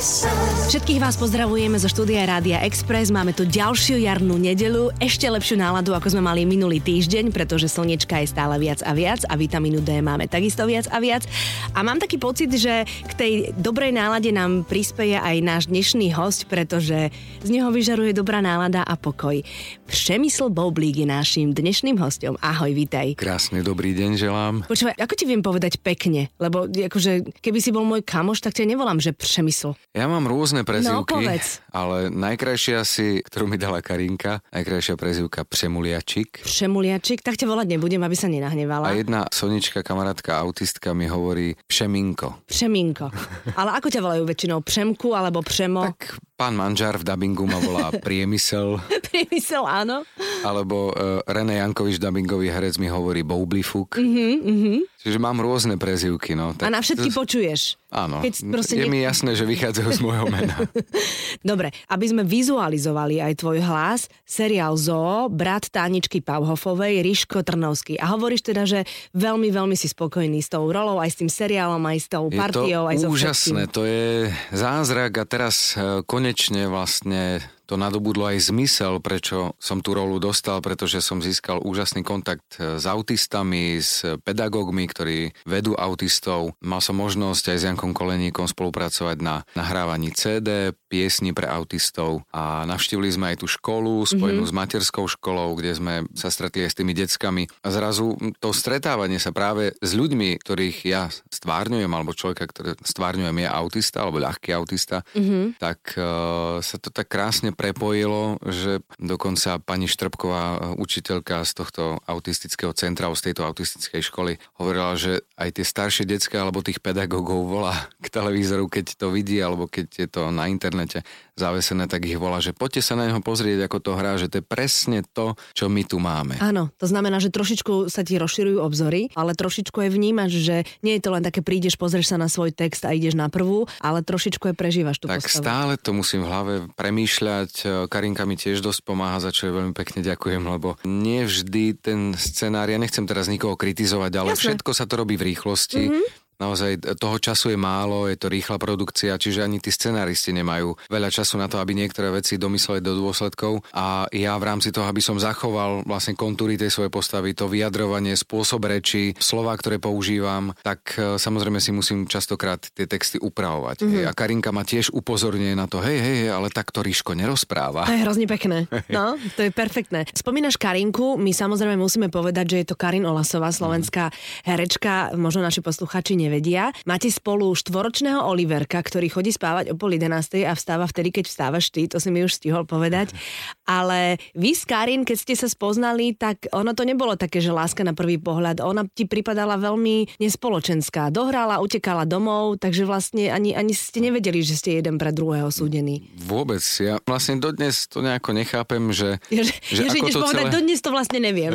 sun. Všetkých vás pozdravujeme zo štúdia Rádia Express. Máme tu ďalšiu jarnú nedelu, ešte lepšiu náladu, ako sme mali minulý týždeň, pretože slnečka je stále viac a viac a vitamínu D máme takisto viac a viac. A mám taký pocit, že k tej dobrej nálade nám prispieje aj náš dnešný host, pretože z neho vyžaruje dobrá nálada a pokoj. Přemysl Boblík je našim dnešným hostom. Ahoj, vítaj. Krásny dobrý deň želám. Počúvaj, ako ti viem povedať pekne? Lebo akože, keby si bol môj kamoš, tak ťa nevolám, že Přemysl. Ja mám rôzne prezivky, No, povedz. ale najkrajšia si, ktorú mi dala Karinka, najkrajšia prezivka Přemuliačik. Přemuliačik, tak ťa volať nebudem, aby sa nenahnevala. A jedna Sonička, kamarátka, autistka mi hovorí Přeminko. Přemínko. Ale ako ťa volajú väčšinou? Přemku alebo Přemo? Tak pán manžar v dabingu ma volá Priemysel, Priemysel, áno. alebo uh, René Jankovič, dabingový herec, mi hovorí Boublifuk. Mhm, mhm. Čiže mám rôzne prezivky. No. A na všetky počuješ. Áno, keď je nie- mi jasné, že vychádzajú z môjho mena. Dobre, aby sme vizualizovali aj tvoj hlas, seriál Zoo, brat Táničky Pauhofovej, Riško Trnovský. A hovoríš teda, že veľmi, veľmi si spokojný s tou rolou, aj s tým seriálom, aj s tou Je partiou, to aj so úžasné, všetkým. to je zázrak a teraz e, konečne vlastne to nadobudlo aj zmysel, prečo som tú rolu dostal, pretože som získal úžasný kontakt e, s autistami, s pedagógmi, ktorí vedú autistov. Mal som možnosť aj s Jankom Koleníkom spolupracovať na nahrávaní CD, piesni pre autistov a navštívili sme aj tú školu spojenú mm-hmm. s materskou školou, kde sme sa stretli aj s tými deckami. A zrazu to stretávanie sa práve s ľuďmi, ktorých ja stvárňujem, alebo človeka, ktorý stvárňujem je autista, alebo ľahký autista, mm-hmm. tak uh, sa to tak krásne prepojilo, že dokonca pani Štrbková, učiteľka z tohto autistického centra, z tejto autistickej školy, hovorila, že aj tie staršie detská alebo tých pedagógov volá k televízoru, keď to vidí, alebo keď je to na internete zavesené, tak ich volá, že poďte sa na neho pozrieť, ako to hrá, že to je presne to, čo my tu máme. Áno, to znamená, že trošičku sa ti rozširujú obzory, ale trošičku aj vnímaš, že nie je to len také prídeš, pozrieš sa na svoj text a ideš na prvú, ale trošičku aj prežívaš tú Tak postavu. stále to musím v hlave premýšľať. Karinka mi tiež dosť pomáha, za čo jej veľmi pekne ďakujem, lebo nie vždy ten scenár, ja nechcem teraz nikoho kritizovať, ale Jasné. všetko sa to robí v rýchlosti. Mm-hmm. Naozaj toho času je málo, je to rýchla produkcia, čiže ani tí scenáristi nemajú veľa času na to, aby niektoré veci domysleli do dôsledkov a ja v rámci toho, aby som zachoval vlastne kontúry tej svojej postavy, to vyjadrovanie, spôsob reči, slova, ktoré používam, tak e, samozrejme si musím častokrát tie texty upravovať. Mm-hmm. A Karinka ma tiež upozorňuje na to, hej, hej, hej, ale tak to Ríško nerozpráva. To je hrozne pekné. No, to je perfektné. Spomínaš Karinku, my samozrejme musíme povedať, že je to Karin Olasová, slovenská herečka, možno naši posluchači nevedia. Máte spolu štvoročného Oliverka, ktorý chodí spávať o pol 11. a vstáva vtedy, keď vstávaš ty, to si mi už stihol povedať. Ale vy s Karin, keď ste sa spoznali, tak ono to nebolo také, že láska na prvý pohľad. Ona ti pripadala veľmi nespoločenská. Dohrala, utekala domov, takže vlastne ani, ani ste nevedeli, že ste jeden pre druhého súdení. Vôbec, ja vlastne dodnes to nejako nechápem, že, Ja, že, že, že ideš povedať, dodnes to vlastne neviem.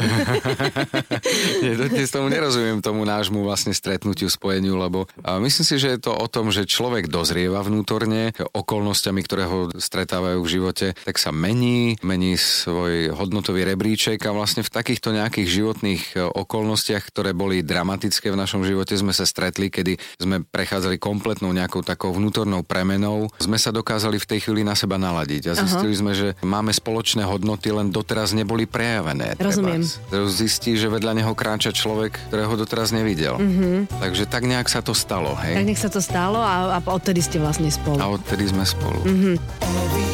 Nie, dodnes tomu nerozumiem tomu nášmu vlastne stretnutiu, spojeniu, lebo a myslím si, že je to o tom, že človek dozrieva vnútorne okolnostiami, ktoré ho stretávajú v živote, tak sa mení, mení svoj hodnotový rebríček a vlastne v takýchto nejakých životných okolnostiach, ktoré boli dramatické v našom živote, sme sa stretli, kedy sme prechádzali kompletnou nejakou takou vnútornou premenou. Sme sa dokázali v tej chvíli na seba naladiť a zistili sme, že máme spoločné hodnoty, len doteraz neboli prejavené. Rozumiem. zistí, že vedľa neho kráča človek, ktorého doteraz nevidel. Mm-hmm. Takže tak nejak sa to stalo, Tak hej? nech sa to stalo a, a odtedy ste vlastne spolu. A odtedy sme spolu. Mhm. Mm-hmm.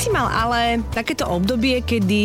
Si mal ale takéto obdobie, kedy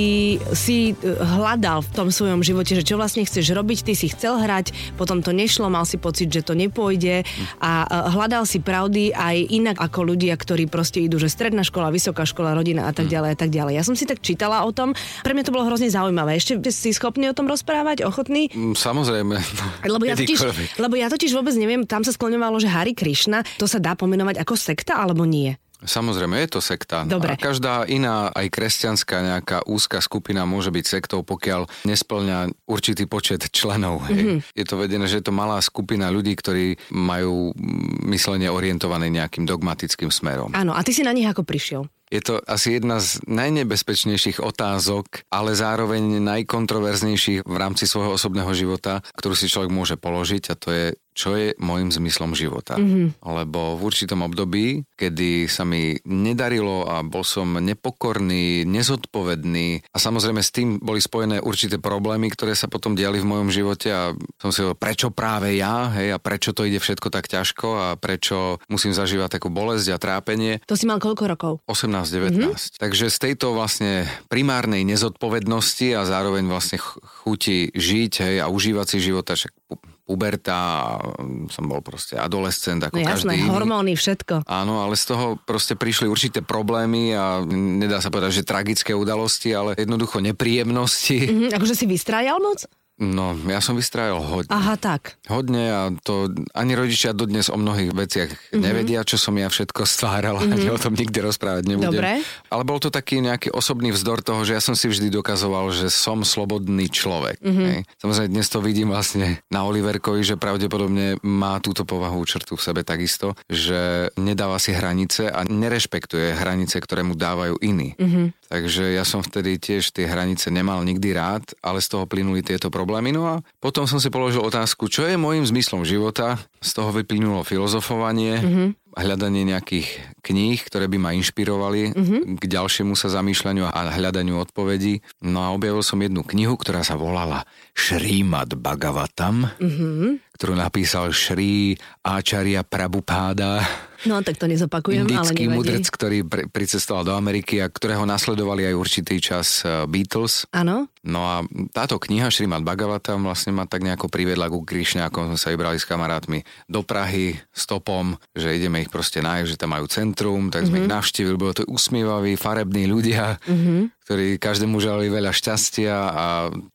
si e, hľadal v tom svojom živote, že čo vlastne chceš robiť, ty si chcel hrať, potom to nešlo, mal si pocit, že to nepôjde a e, hľadal si pravdy aj inak ako ľudia, ktorí proste idú, že stredná škola, vysoká škola, rodina a tak ďalej a tak ďalej. Ja som si tak čítala o tom, pre mňa to bolo hrozne zaujímavé. Ešte si schopný o tom rozprávať, ochotný? Mm, Samozrejme. Lebo ja, totiž, lebo ja totiž vôbec neviem, tam sa skloňovalo, že Hari Krishna, to sa dá pomenovať ako sekta alebo nie? Samozrejme, je to sekta. Dobre. A každá iná, aj kresťanská nejaká úzka skupina môže byť sektou, pokiaľ nesplňa určitý počet členov. Mhm. Mm-hmm. Je to vedené, že je to malá skupina ľudí, ktorí majú mm, myslenie orientované nejakým dogmatickým smerom. Áno, a ty si na nich ako prišiel? Je to asi jedna z najnebezpečnejších otázok, ale zároveň najkontroverznejších v rámci svojho osobného života, ktorú si človek môže položiť a to je, čo je môjim zmyslom života. Mm-hmm. Lebo v určitom období, kedy sa mi nedarilo a bol som nepokorný, nezodpovedný a samozrejme s tým boli spojené určité problémy, ktoré sa potom diali v mojom živote a som si hovoril, prečo práve ja, hej, a prečo to ide všetko tak ťažko a prečo musím zažívať takú bolesť a trápenie. To si mal koľko rokov? 18-19. Mm-hmm. Takže z tejto vlastne primárnej nezodpovednosti a zároveň vlastne chuti žiť hej, a užívať si života, však puberta, som bol proste adolescent ako no, jasné, každý hormóny, všetko. Áno, ale z toho proste prišli určité problémy a nedá sa povedať, že tragické udalosti, ale jednoducho nepríjemnosti. Mm-hmm, akože si vystrájal moc? No, ja som vystrajal hodne. Aha, tak. Hodne a to ani rodičia dodnes o mnohých veciach mm-hmm. nevedia, čo som ja všetko stváral, mm-hmm. ani o tom nikdy rozprávať nebudem. Dobre. Ale bol to taký nejaký osobný vzdor toho, že ja som si vždy dokazoval, že som slobodný človek. Mm-hmm. Samozrejme, dnes to vidím vlastne na Oliverkovi, že pravdepodobne má túto povahu črtu v sebe takisto, že nedáva si hranice a nerešpektuje hranice, ktoré mu dávajú iní. Mm-hmm. Takže ja som vtedy tiež tie hranice nemal nikdy rád, ale z toho plynuli tieto problémy. No a potom som si položil otázku, čo je môjim zmyslom života. Z toho vyplynulo filozofovanie, mm-hmm. hľadanie nejakých kníh, ktoré by ma inšpirovali mm-hmm. k ďalšiemu sa zamýšľaniu a hľadaniu odpovedí. No a objavil som jednu knihu, ktorá sa volala Šrímad Bhagavatam, mm-hmm. Ktorú napísal Šrí Áčaria Prabhupáda No tak to nezopakujem, Indický ale mudrc, ktorý pri, pricestoval do Ameriky a ktorého nasledovali aj určitý čas e, Beatles. Áno. No a táto kniha Šrimad Bhagavatam vlastne ma tak nejako priviedla ku Krišne, ako sme sa vybrali s kamarátmi do Prahy stopom, že ideme ich proste nájsť, že tam majú centrum, tak sme mm-hmm. ich navštívili, bolo to usmievaví, farební ľudia, mm-hmm ktorí každému žali veľa šťastia a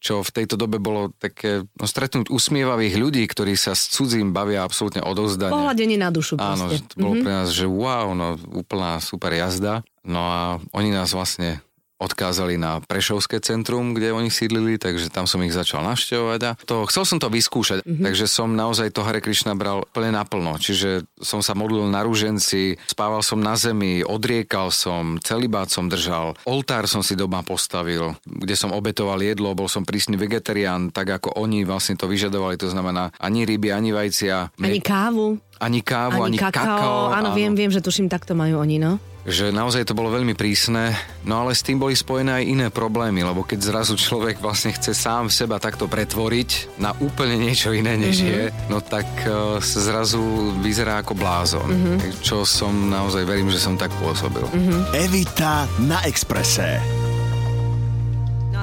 čo v tejto dobe bolo také no, stretnúť usmievavých ľudí, ktorí sa s cudzím bavia absolútne odovzdane. Pohľadenie na dušu Áno, proste. to bolo mm-hmm. pre nás, že wow, no úplná super jazda. No a oni nás vlastne odkázali na Prešovské centrum, kde oni sídlili, takže tam som ich začal navštevovať a to, chcel som to vyskúšať, mm-hmm. takže som naozaj to Hare Krishna bral plne naplno, čiže som sa modlil na rúženci, spával som na zemi, odriekal som, celibát som držal, oltár som si doma postavil, kde som obetoval jedlo, bol som prísny vegetarián, tak ako oni vlastne to vyžadovali, to znamená ani ryby, ani vajcia. Ani kávu. Ani kávu, ani, ani kakao. kakao. Áno, áno, viem, viem, že tuším, takto majú oni, no že naozaj to bolo veľmi prísne, no ale s tým boli spojené aj iné problémy, lebo keď zrazu človek vlastne chce sám seba takto pretvoriť na úplne niečo iné, než mm-hmm. je, no tak uh, zrazu vyzerá ako blázon, mm-hmm. čo som naozaj verím, že som tak pôsobil. Mm-hmm. Evita na Exprese.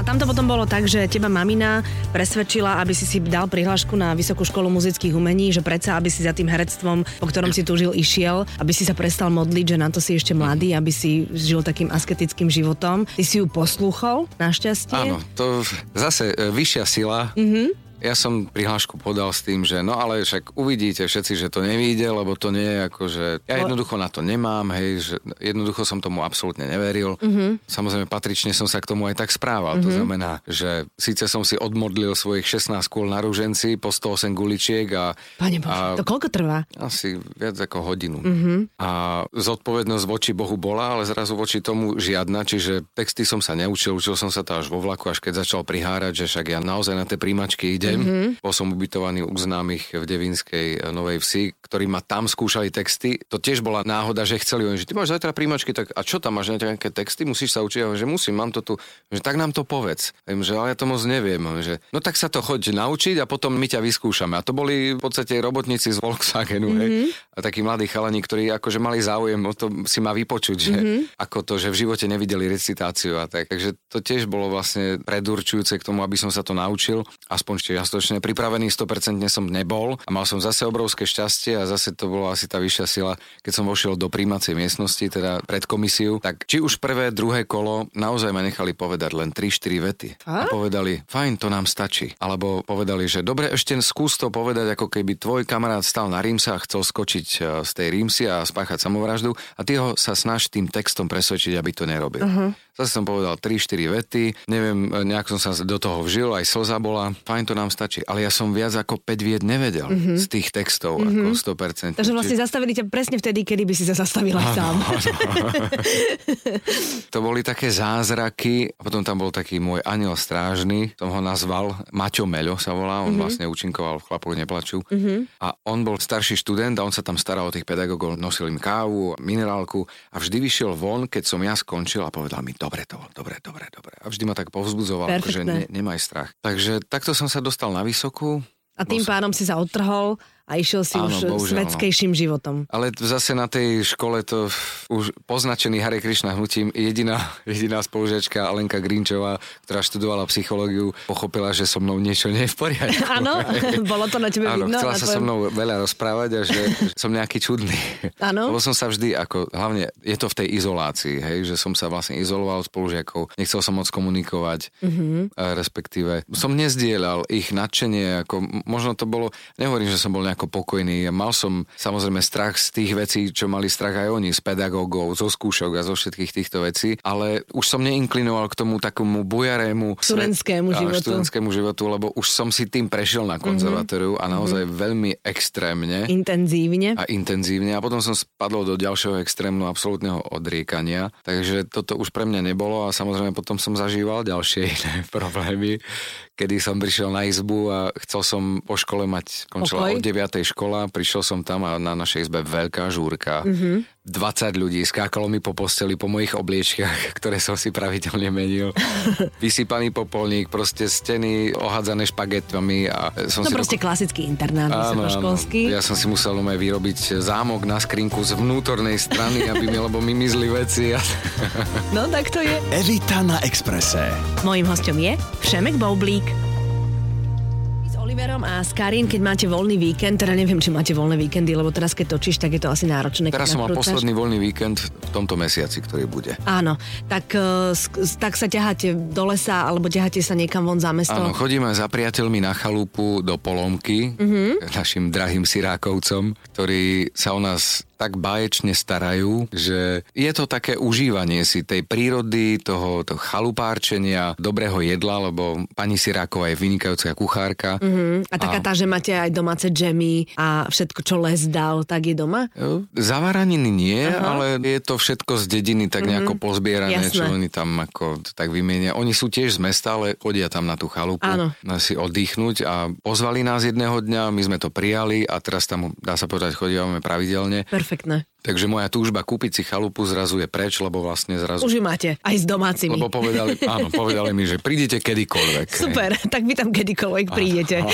Tam to potom bolo tak, že teba mamina presvedčila, aby si si dal prihlášku na Vysokú školu muzických umení, že predsa, aby si za tým herectvom, po ktorom si túžil, išiel, aby si sa prestal modliť, že na to si ešte mladý, aby si žil takým asketickým životom. Ty si ju poslúchol, našťastie? Áno, to zase e, vyššia sila. Mm-hmm ja som prihlášku podal s tým, že no ale však uvidíte všetci, že to nevíde, lebo to nie je ako, že ja jednoducho na to nemám, hej, že jednoducho som tomu absolútne neveril. Mm-hmm. Samozrejme patrične som sa k tomu aj tak správal. Mm-hmm. To znamená, že síce som si odmodlil svojich 16 kôl na rúženci po 108 guličiek a... Pane Bože, a, to koľko trvá? Asi viac ako hodinu. Mm-hmm. A zodpovednosť voči Bohu bola, ale zrazu voči tomu žiadna, čiže texty som sa neučil, učil som sa to až vo vlaku, až keď začal prihárať, že však ja naozaj na tie príjmačky idem deň. Mm-hmm. Bol som ubytovaný u známych v Devinskej eh, Novej Vsi, ktorí ma tam skúšali texty. To tiež bola náhoda, že chceli oni, že ty máš zajtra príjmačky, tak a čo tam máš nejaké texty, musíš sa učiť, že musím, mám to tu, že tak nám to povedz. Viem, že ale ja to moc neviem, že no tak sa to choď naučiť a potom my ťa vyskúšame. A to boli v podstate robotníci z Volkswagenu, mm-hmm. hej, a takí mladí chalani, ktorí akože mali záujem o to si ma vypočuť, že mm-hmm. ako to, že v živote nevideli recitáciu a tak. Takže to tiež bolo vlastne predurčujúce k tomu, aby som sa to naučil, aspoň čiastočne pripravený 100% som nebol a mal som zase obrovské šťastie a zase to bolo asi tá vyššia sila, keď som vošiel do príjmacej miestnosti, teda pred komisiu, tak či už prvé, druhé kolo naozaj ma nechali povedať len 3-4 vety. A? a povedali, fajn, to nám stačí. Alebo povedali, že dobre, ešte skús to povedať, ako keby tvoj kamarát stal na rímsa a chcel skočiť e, z tej rímsy a spáchať samovraždu a ty ho sa snaž tým textom presvedčiť, aby to nerobil. Uh-huh. Zase som povedal 3-4 vety, neviem, nejak som sa do toho vžil, aj slza bola, fajn to nám stačí. Ale ja som viac ako 5 vied nevedel mm-hmm. z tých textov, mm-hmm. ako 100%. Takže vlastne zastavili ťa presne vtedy, kedy by si sa zastavila áno, sám. Áno. to boli také zázraky, a potom tam bol taký môj aniel strážny, som ho nazval, Maťo Meľo sa volá, on mm-hmm. vlastne účinkoval v Chlapoch neplaču. Mm-hmm. A on bol starší študent a on sa tam staral o tých pedagógov, nosil im kávu, minerálku a vždy vyšiel von, keď som ja skončil a povedal mi, dobre to, dobre, dobre, dobre. A vždy ma tak povzbudzoval, že ne, nemaj strach. Takže takto som sa dostal na vysokú. A tým pádom si sa odtrhol a išiel si Áno, už bohužiaľ, svetskejším no. životom. Ale zase na tej škole to už poznačený Hare Krishna hnutím jediná, jediná spolužiačka Alenka Grinčová, ktorá študovala psychológiu, pochopila, že so mnou niečo nie je v poriadku. Áno, bolo to na tebe Áno, vidno. chcela sa tvojom... so mnou veľa rozprávať a že som nejaký čudný. Áno. Lebo som sa vždy, ako hlavne je to v tej izolácii, hej, že som sa vlastne izoloval od spolužiakov, nechcel som moc komunikovať, mm-hmm. respektíve som nezdielal ich nadšenie, ako možno to bolo, nehovorím, že som bol nejak ako pokojný. Mal som samozrejme strach z tých vecí, čo mali strach aj oni, z pedagógov, zo skúšok a zo všetkých týchto vecí, ale už som neinklinoval k tomu takému bujarému študentskému životu. študentskému životu, lebo už som si tým prešiel na konzervatóriu mm-hmm. a naozaj mm-hmm. veľmi extrémne. Intenzívne. A intenzívne. A potom som spadol do ďalšieho extrémnu absolútneho odriekania. Takže toto už pre mňa nebolo a samozrejme potom som zažíval ďalšie iné problémy, kedy som prišiel na izbu a chcel som po škole mať, končila od 9. škola, prišiel som tam a na našej izbe veľká žúrka. Mm-hmm. 20 ľudí, skákalo mi po posteli, po mojich obliečkách, ktoré som si pravidelne menil. Vysypaný popolník, proste steny ohádzané špagetami. A som no si proste doko... klasický internát, vysokoškolský. Ja som si musel aj vyrobiť zámok na skrinku z vnútornej strany, aby mi, lebo mi mizli veci. A... no tak to je. Evita na Exprese. Mojím hostom je Všemek Boublík. Oliverom a s Karin, keď máte voľný víkend, teda neviem, či máte voľné víkendy, lebo teraz keď točíš, tak je to asi náročné. Teraz som mal posledný voľný víkend v tomto mesiaci, ktorý bude. Áno, tak, uh, tak sa ťaháte do lesa alebo ťaháte sa niekam von za mesto? Áno, chodíme za priateľmi na chalupu do Polomky, uh-huh. našim drahým Sirákovcom, ktorí sa o nás tak báječne starajú, že je to také užívanie si tej prírody, toho, toho chalupárčenia, dobrého jedla, lebo pani Siráková je vynikajúca kuchárka. Uh-huh. A taká a... tá, že máte aj domáce džemy a všetko, čo les dal, tak je doma? Zavaraniny nie, uh-huh. ale je to všetko z dediny tak uh-huh. nejako pozbierané, Jasné. čo oni tam ako tak vymienia. Oni sú tiež z mesta, ale chodia tam na tú chalupu Áno. si oddychnúť a pozvali nás jedného dňa, my sme to prijali a teraz tam, dá sa povedať, chodívame pravidelne. Perfect perfect now. Takže moja túžba kúpiť si chalupu zrazu je preč, lebo vlastne zrazu... Už ju máte, aj s domácimi. Lebo povedali, áno, povedali mi, že prídete kedykoľvek. Super, hej. tak vy tam kedykoľvek prídete. Áno,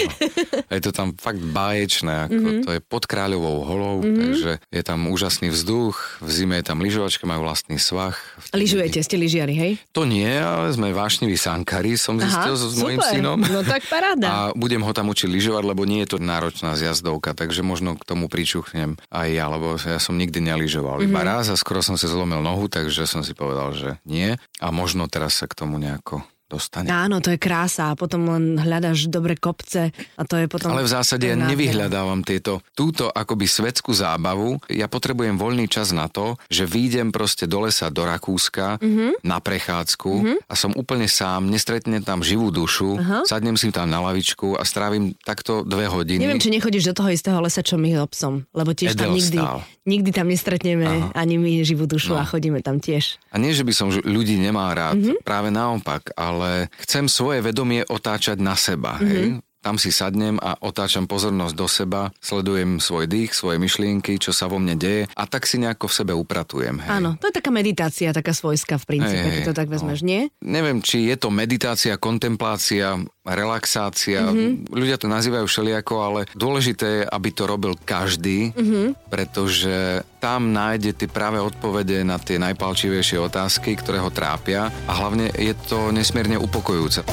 Je to tam fakt báječné, ako mm-hmm. to je pod kráľovou holou, mm-hmm. takže je tam úžasný vzduch, v zime je tam lyžovačka, majú vlastný svach. Lyžujete, ste lyžiari, hej? To nie, ale sme vášniví sankari, som zistil Aha, so, s mojim synom. No tak paráda. A budem ho tam učiť lyžovať, lebo nie je to náročná zjazdovka, takže možno k tomu pričuchnem aj ja, lebo ja som nikdy neližoval. Mm-hmm. Iba mhm. raz a skoro som si zlomil nohu, takže som si povedal, že nie. A možno teraz sa k tomu nejako dostane. Áno, to je krása a potom len hľadaš dobre kopce a to je potom... Ale v zásade ja nevyhľadávam tieto, túto akoby svetskú zábavu. Ja potrebujem voľný čas na to, že výjdem proste do lesa do Rakúska mm-hmm. na prechádzku mm-hmm. a som úplne sám, nestretnem tam živú dušu, uh-huh. sadnem si tam na lavičku a strávim takto dve hodiny. Neviem, či nechodíš do toho istého lesa, čo my obsom, lebo tiež tam nikdy, nikdy tam nestretneme Aha. ani my živú dušu no. a chodíme tam tiež. A nie, že by som ľudí nemal rád, mm-hmm. práve naopak, ale ale chcem svoje vedomie otáčať na seba. Mm-hmm. Hej? Tam si sadnem a otáčam pozornosť do seba, sledujem svoj dých, svoje myšlienky, čo sa vo mne deje a tak si nejako v sebe upratujem. Hej. Áno, to je taká meditácia, taká svojská v princípe, keď to tak vezmeš, no. nie? Neviem, či je to meditácia, kontemplácia, relaxácia. Mm-hmm. Ľudia to nazývajú všelijako, ale dôležité je, aby to robil každý, mm-hmm. pretože tam nájde tie práve odpovede na tie najpalčivejšie otázky, ktoré ho trápia a hlavne je to nesmierne upokojujúce.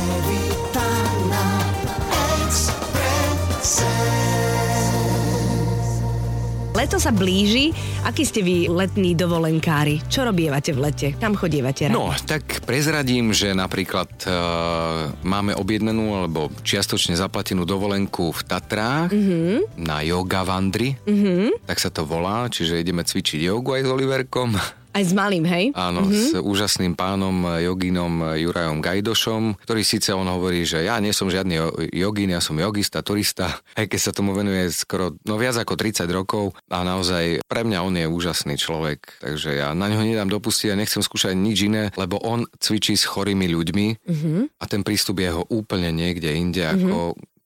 Leto sa blíži. Aký ste vy letní dovolenkári? Čo robievate v lete? Kam chodievate? No, tak prezradím, že napríklad uh, máme objednanú alebo čiastočne zaplatenú dovolenku v Tatrách mm-hmm. na yoga vandry. Mm-hmm. Tak sa to volá, čiže ideme cvičiť jogu aj s Oliverkom. Aj s malým, hej? Áno, mm-hmm. s úžasným pánom joginom Jurajom Gajdošom, ktorý síce on hovorí, že ja nie som žiadny jogín, ja som jogista, turista, aj keď sa tomu venuje skoro, no viac ako 30 rokov a naozaj pre mňa on je úžasný človek, takže ja na ňo nedám dopustiť a nechcem skúšať nič iné, lebo on cvičí s chorými ľuďmi mm-hmm. a ten prístup je ho úplne niekde inde, mm-hmm. ako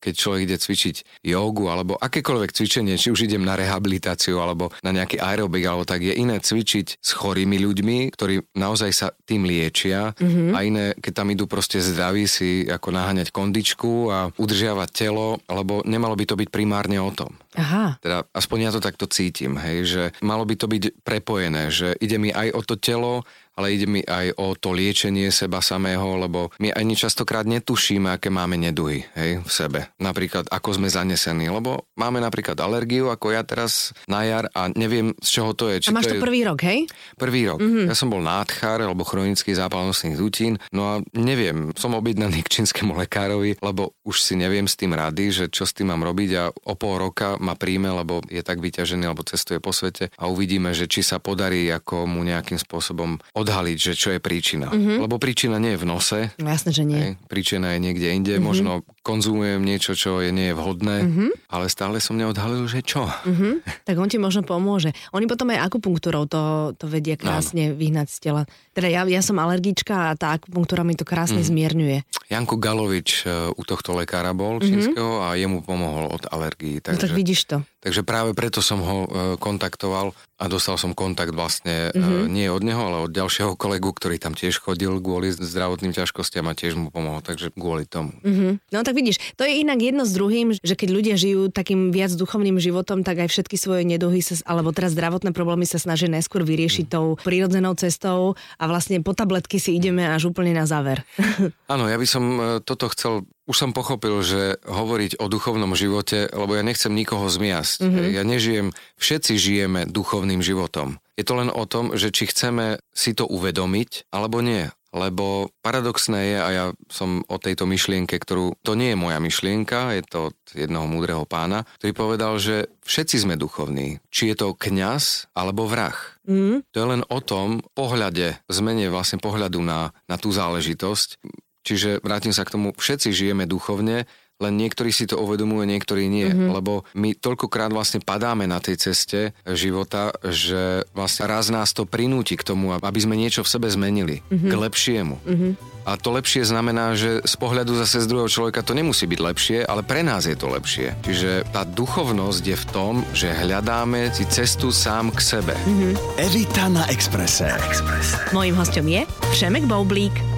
keď človek ide cvičiť jogu alebo akékoľvek cvičenie, či už idem na rehabilitáciu alebo na nejaký aerobik alebo tak, je iné cvičiť s chorými ľuďmi, ktorí naozaj sa tým liečia mm-hmm. a iné, keď tam idú proste zdraví si ako naháňať kondičku a udržiavať telo, lebo nemalo by to byť primárne o tom. Aha. Teda aspoň ja to takto cítim, hej, že malo by to byť prepojené, že ide mi aj o to telo, ale ide mi aj o to liečenie seba samého, lebo my ani častokrát netušíme, aké máme neduhy hej, v sebe. Napríklad, ako sme zanesení, lebo máme napríklad alergiu, ako ja teraz na jar a neviem, z čoho to je. Či a máš to, to je... prvý rok, hej? Prvý rok. Mm-hmm. Ja som bol nádchar alebo chronický zápal nosných dutín, no a neviem, som objednaný k čínskemu lekárovi, lebo už si neviem s tým rady, že čo s tým mám robiť a o pol roka ma príjme, lebo je tak vyťažený alebo cestuje po svete a uvidíme, že či sa podarí ako mu nejakým spôsobom odhaliť, že čo je príčina. Mm-hmm. Lebo príčina nie je v nose. No, jasné, že nie. Hej, príčina je niekde inde. Mm-hmm. Možno konzumujem niečo, čo je nie je vhodné, mm-hmm. ale stále som neodhalil, že čo. Mm-hmm. Tak on ti možno pomôže. Oni potom aj akupunktúrou to, to vedia krásne Áno. vyhnať z tela. Teda ja, ja som alergička a tá akupunktúra mi to krásne mm. zmierňuje. Janko Galovič uh, u tohto lekára bol mm-hmm. čínskeho a jemu pomohol od alergií. Takže, no tak vidíš to. Takže práve preto som ho uh, kontaktoval a dostal som kontakt vlastne mm-hmm. nie od neho, ale od ďalšieho kolegu, ktorý tam tiež chodil kvôli zdravotným ťažkostiam a tiež mu pomohol, takže kvôli tomu. Mm-hmm. No tak vidíš, to je inak jedno s druhým, že keď ľudia žijú takým viac duchovným životom, tak aj všetky svoje neduhy sa, alebo teraz zdravotné problémy sa snažia najskôr vyriešiť mm. tou prírodzenou cestou a vlastne po tabletky si ideme až úplne na záver. Áno, ja by som e, toto chcel už som pochopil, že hovoriť o duchovnom živote, lebo ja nechcem nikoho zmiasť. Mm-hmm. Ja nežijem, všetci žijeme duchovným životom. Je to len o tom, že či chceme si to uvedomiť, alebo nie. Lebo paradoxné je, a ja som o tejto myšlienke, ktorú, to nie je moja myšlienka, je to od jednoho múdreho pána, ktorý povedal, že všetci sme duchovní. Či je to kňaz alebo vrah. Mm. To je len o tom pohľade, zmene vlastne pohľadu na, na tú záležitosť. Čiže vrátim sa k tomu, všetci žijeme duchovne, len niektorí si to uvedomujú, niektorí nie. Mm-hmm. Lebo my toľkokrát vlastne padáme na tej ceste života, že vlastne raz nás to prinúti k tomu, aby sme niečo v sebe zmenili. Mm-hmm. K lepšiemu. Mm-hmm. A to lepšie znamená, že z pohľadu zase z druhého človeka to nemusí byť lepšie, ale pre nás je to lepšie. Čiže tá duchovnosť je v tom, že hľadáme si cestu sám k sebe. Mm-hmm. Evita na Exprese. Na Exprese. Mojím hostom je Všemek Boublík.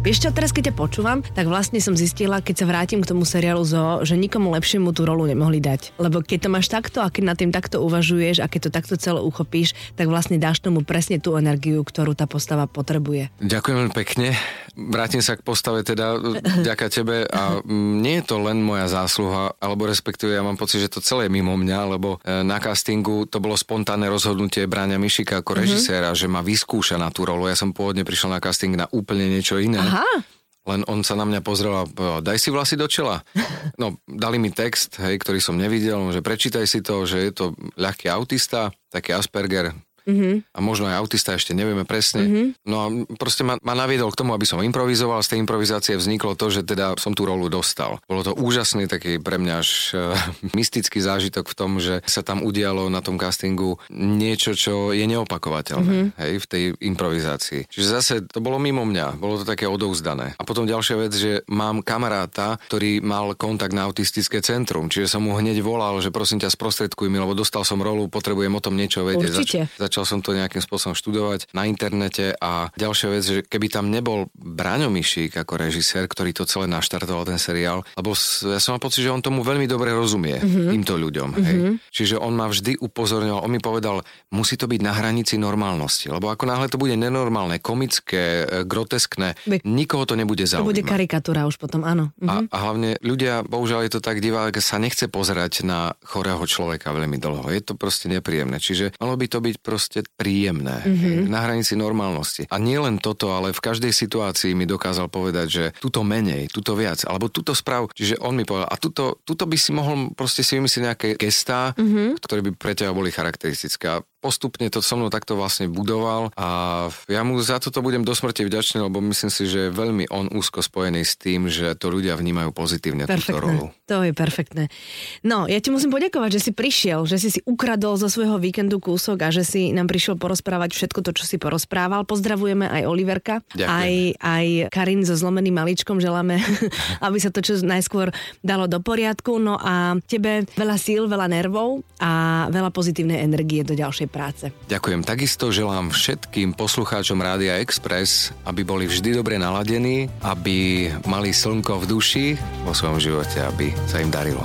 Vieš čo, teraz keď ťa počúvam, tak vlastne som zistila, keď sa vrátim k tomu seriálu Zo, že nikomu lepšiemu tú rolu nemohli dať. Lebo keď to máš takto a keď nad tým takto uvažuješ a keď to takto celé uchopíš, tak vlastne dáš tomu presne tú energiu, ktorú tá postava potrebuje. Ďakujem veľmi pekne. Vrátim sa k postave teda ďaká tebe a nie je to len moja zásluha, alebo respektíve ja mám pocit, že to celé je mimo mňa, lebo e, na castingu to bolo spontánne rozhodnutie Bráňa Mišika ako mhm. režiséra, mm-hmm. že ma vyskúša na tú rolu. Ja som pôvodne prišiel na casting na úplne niečo iné. Aha. Len on sa na mňa pozrel a povedal, daj si vlasy do čela. No, dali mi text, hej, ktorý som nevidel, že prečítaj si to, že je to ľahký autista, taký Asperger, Mm-hmm. A možno aj autista, ešte nevieme presne. Mm-hmm. No a proste ma, ma naviedol k tomu, aby som improvizoval. Z tej improvizácie vzniklo to, že teda som tú rolu dostal. Bolo to úžasný taký pre mňa až uh, mystický zážitok v tom, že sa tam udialo na tom castingu niečo, čo je neopakovateľné mm-hmm. hej, v tej improvizácii. Čiže zase to bolo mimo mňa, bolo to také odovzdané. A potom ďalšia vec, že mám kamaráta, ktorý mal kontakt na autistické centrum, čiže som mu hneď volal, že prosím ťa sprostredkuj mi, lebo dostal som rolu, potrebujem o tom niečo vedieť. Určite. Zač- začal som to nejakým spôsobom študovať na internete a ďalšia vec, že keby tam nebol Braňo Mišík ako režisér, ktorý to celé naštartoval ten seriál, lebo ja som mal pocit, že on tomu veľmi dobre rozumie, mm-hmm. týmto ľuďom. Mm-hmm. Hej. Mhm. Čiže on ma vždy upozorňoval, on mi povedal, musí to byť na hranici normálnosti, lebo ako náhle to bude nenormálne, komické, e, groteskné, Be- nikoho to nebude zaujímať. To bude karikatúra už potom, áno. Mm-hmm. A, a hlavne ľudia, bohužiaľ je to tak divák, sa nechce pozerať na chorého človeka veľmi dlho. Je to proste nepríjemné. Čiže malo by to byť proste proste príjemné, mm-hmm. na hranici normálnosti. A nie len toto, ale v každej situácii mi dokázal povedať, že tuto menej, tuto viac, alebo tuto sprav. Čiže on mi povedal, a tuto, tuto by si mohol proste si vymyslieť nejaké gestá, mm-hmm. ktoré by pre teba boli charakteristické. A postupne to so mnou takto vlastne budoval a ja mu za toto budem do smrti vďačný, lebo myslím si, že je veľmi on úzko spojený s tým, že to ľudia vnímajú pozitívne perfektné. túto rolu. To je perfektné. No, ja ti musím poďakovať, že si prišiel, že si si ukradol zo svojho víkendu kúsok a že si nám prišiel porozprávať všetko to, čo si porozprával. Pozdravujeme aj Oliverka, aj, aj Karin so zlomeným maličkom. Želáme, aby sa to čo najskôr dalo do poriadku. No a tebe veľa síl, veľa nervov a veľa pozitívnej energie do ďalšej práce. Ďakujem. Takisto želám všetkým poslucháčom Rádia Express, aby boli vždy dobre naladení, aby mali slnko v duši vo svojom živote, aby sa im darilo.